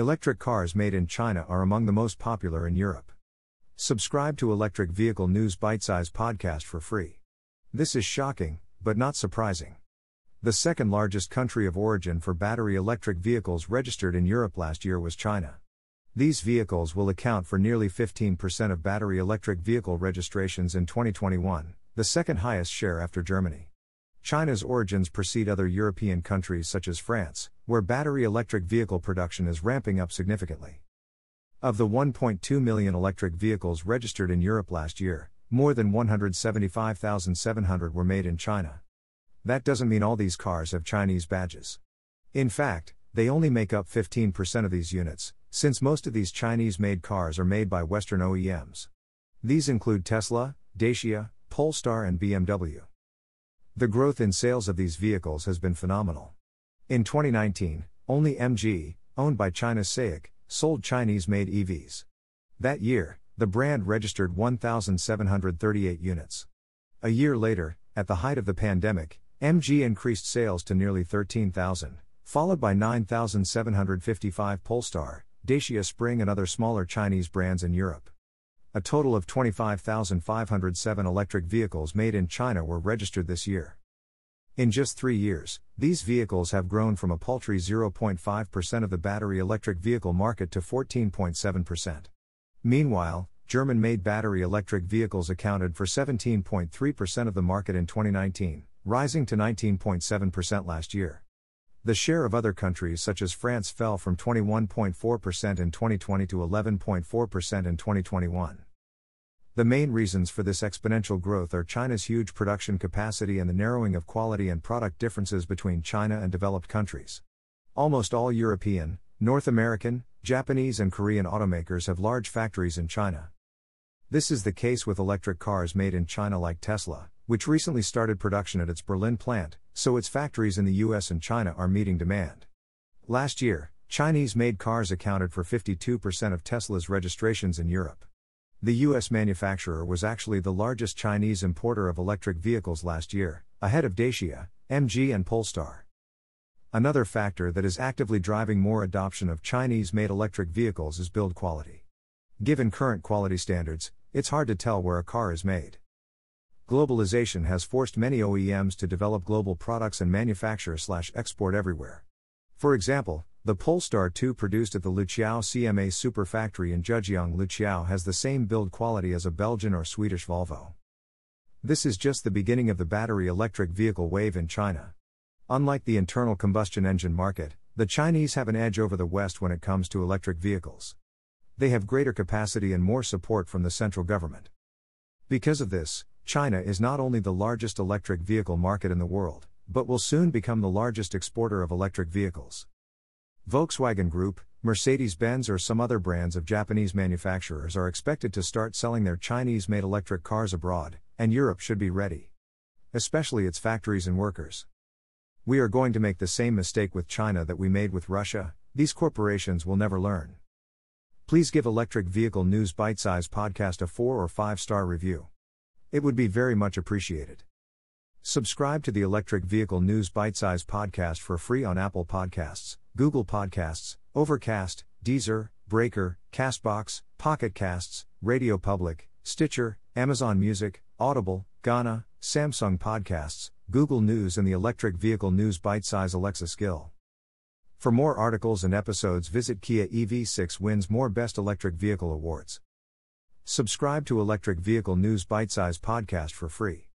Electric cars made in China are among the most popular in Europe. Subscribe to Electric Vehicle News Bite Size Podcast for free. This is shocking, but not surprising. The second largest country of origin for battery electric vehicles registered in Europe last year was China. These vehicles will account for nearly 15% of battery electric vehicle registrations in 2021, the second highest share after Germany. China's origins precede other European countries such as France, where battery electric vehicle production is ramping up significantly. Of the 1.2 million electric vehicles registered in Europe last year, more than 175,700 were made in China. That doesn't mean all these cars have Chinese badges. In fact, they only make up 15% of these units, since most of these Chinese made cars are made by Western OEMs. These include Tesla, Dacia, Polestar, and BMW. The growth in sales of these vehicles has been phenomenal. In 2019, only MG, owned by China's SAIC, sold Chinese made EVs. That year, the brand registered 1,738 units. A year later, at the height of the pandemic, MG increased sales to nearly 13,000, followed by 9,755 Polestar, Dacia Spring, and other smaller Chinese brands in Europe. A total of 25,507 electric vehicles made in China were registered this year. In just three years, these vehicles have grown from a paltry 0.5% of the battery electric vehicle market to 14.7%. Meanwhile, German made battery electric vehicles accounted for 17.3% of the market in 2019, rising to 19.7% last year. The share of other countries such as France fell from 21.4% in 2020 to 11.4% in 2021. The main reasons for this exponential growth are China's huge production capacity and the narrowing of quality and product differences between China and developed countries. Almost all European, North American, Japanese, and Korean automakers have large factories in China. This is the case with electric cars made in China like Tesla, which recently started production at its Berlin plant, so its factories in the US and China are meeting demand. Last year, Chinese made cars accounted for 52% of Tesla's registrations in Europe. The US manufacturer was actually the largest Chinese importer of electric vehicles last year, ahead of Dacia, MG, and Polestar. Another factor that is actively driving more adoption of Chinese made electric vehicles is build quality. Given current quality standards, it's hard to tell where a car is made. Globalization has forced many OEMs to develop global products and manufacture slash export everywhere. For example, the Polestar 2 produced at the Luqiao CMA Super Factory in Zhejiang Luqiao has the same build quality as a Belgian or Swedish Volvo. This is just the beginning of the battery electric vehicle wave in China. Unlike the internal combustion engine market, the Chinese have an edge over the West when it comes to electric vehicles. They have greater capacity and more support from the central government. Because of this, China is not only the largest electric vehicle market in the world, but will soon become the largest exporter of electric vehicles. Volkswagen Group, Mercedes Benz, or some other brands of Japanese manufacturers are expected to start selling their Chinese made electric cars abroad, and Europe should be ready. Especially its factories and workers. We are going to make the same mistake with China that we made with Russia, these corporations will never learn. Please give Electric Vehicle News Bite Size Podcast a 4 or 5 star review. It would be very much appreciated. Subscribe to the Electric Vehicle News Bite Size Podcast for free on Apple Podcasts, Google Podcasts, Overcast, Deezer, Breaker, Castbox, Pocket Casts, Radio Public, Stitcher, Amazon Music, Audible, Gaana, Samsung Podcasts, Google News, and the Electric Vehicle News Bite Size Alexa skill. For more articles and episodes, visit Kia EV6 wins more Best Electric Vehicle Awards. Subscribe to Electric Vehicle News Bite Size Podcast for free.